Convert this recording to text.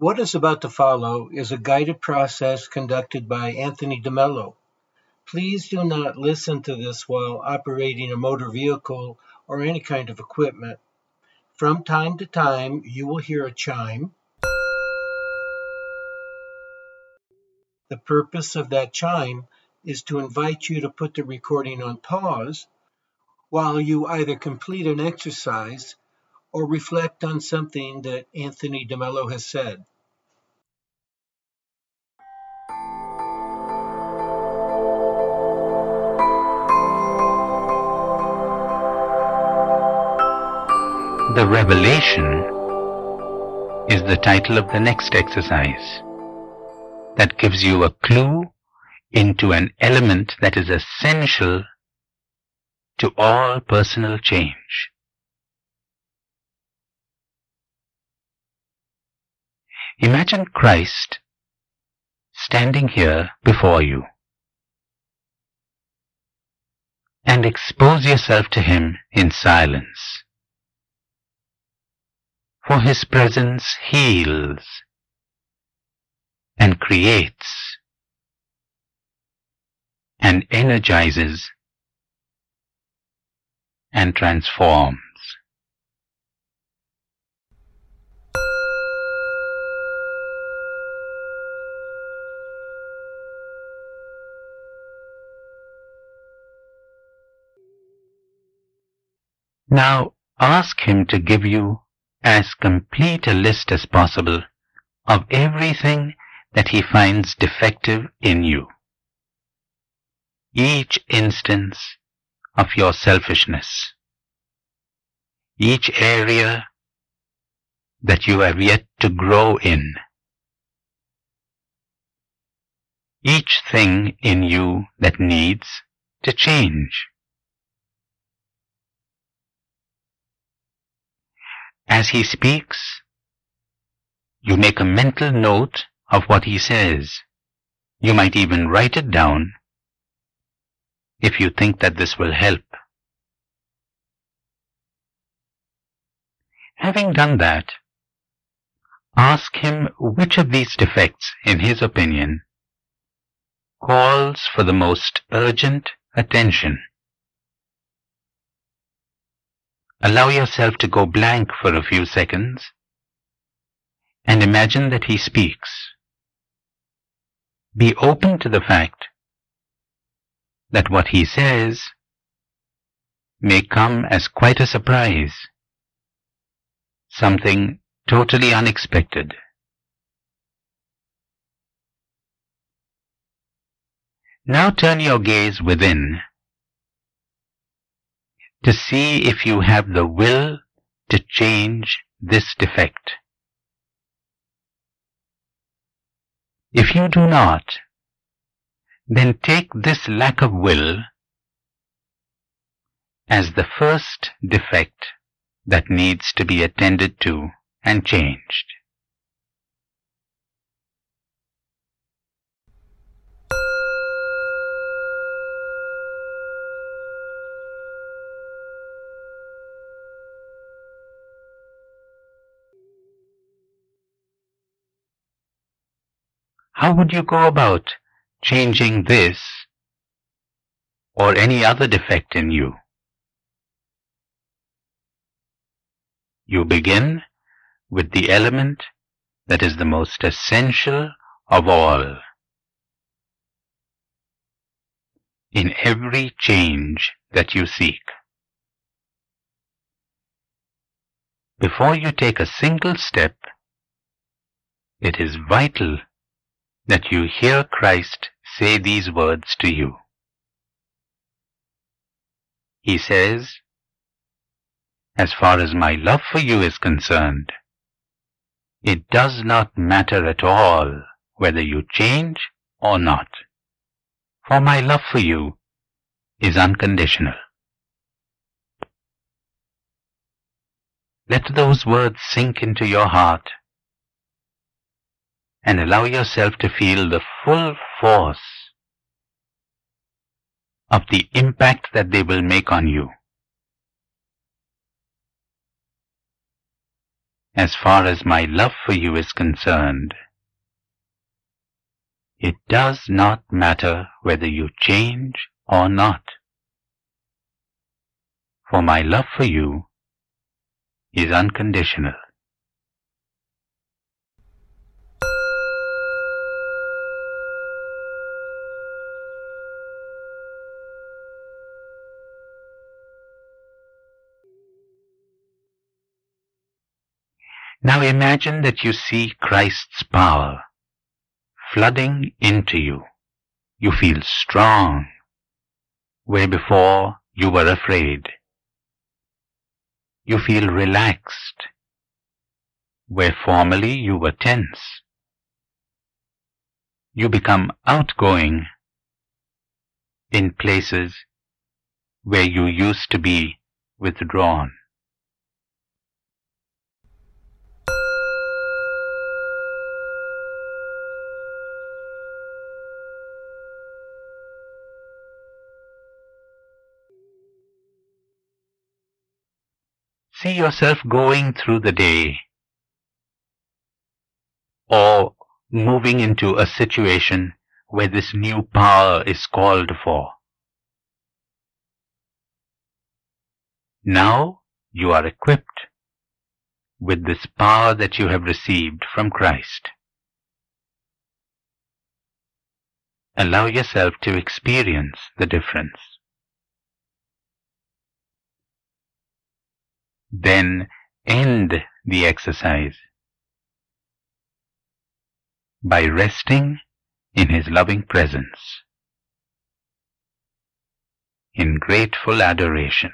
What is about to follow is a guided process conducted by Anthony DeMello. Please do not listen to this while operating a motor vehicle or any kind of equipment. From time to time, you will hear a chime. The purpose of that chime is to invite you to put the recording on pause while you either complete an exercise or reflect on something that Anthony DeMello has said. The Revelation is the title of the next exercise that gives you a clue into an element that is essential to all personal change. Imagine Christ standing here before you and expose yourself to Him in silence. For His presence heals and creates and energizes and transforms. Now ask him to give you as complete a list as possible of everything that he finds defective in you. Each instance of your selfishness. Each area that you have yet to grow in. Each thing in you that needs to change. As he speaks, you make a mental note of what he says. You might even write it down if you think that this will help. Having done that, ask him which of these defects, in his opinion, calls for the most urgent attention. Allow yourself to go blank for a few seconds and imagine that he speaks. Be open to the fact that what he says may come as quite a surprise, something totally unexpected. Now turn your gaze within to see if you have the will to change this defect. If you do not, then take this lack of will as the first defect that needs to be attended to and changed. How would you go about changing this or any other defect in you. You begin with the element that is the most essential of all. In every change that you seek. Before you take a single step, it is vital that you hear Christ say these words to you. He says, As far as my love for you is concerned, it does not matter at all whether you change or not, for my love for you is unconditional. Let those words sink into your heart and allow yourself to feel the full force of the impact that they will make on you. as far as my love for you is concerned. It does not matter whether you change or not. For my love for you is unconditional. Now imagine that you see Christ's power flooding into you. You feel strong where before you were afraid. You feel relaxed where formerly you were tense. You become outgoing in places where you used to be withdrawn. See yourself going through the day or moving into a situation where this new power is called for. Now you are equipped with this power that you have received from Christ. Allow yourself to experience the difference. Then end the exercise by resting in His loving presence in grateful adoration.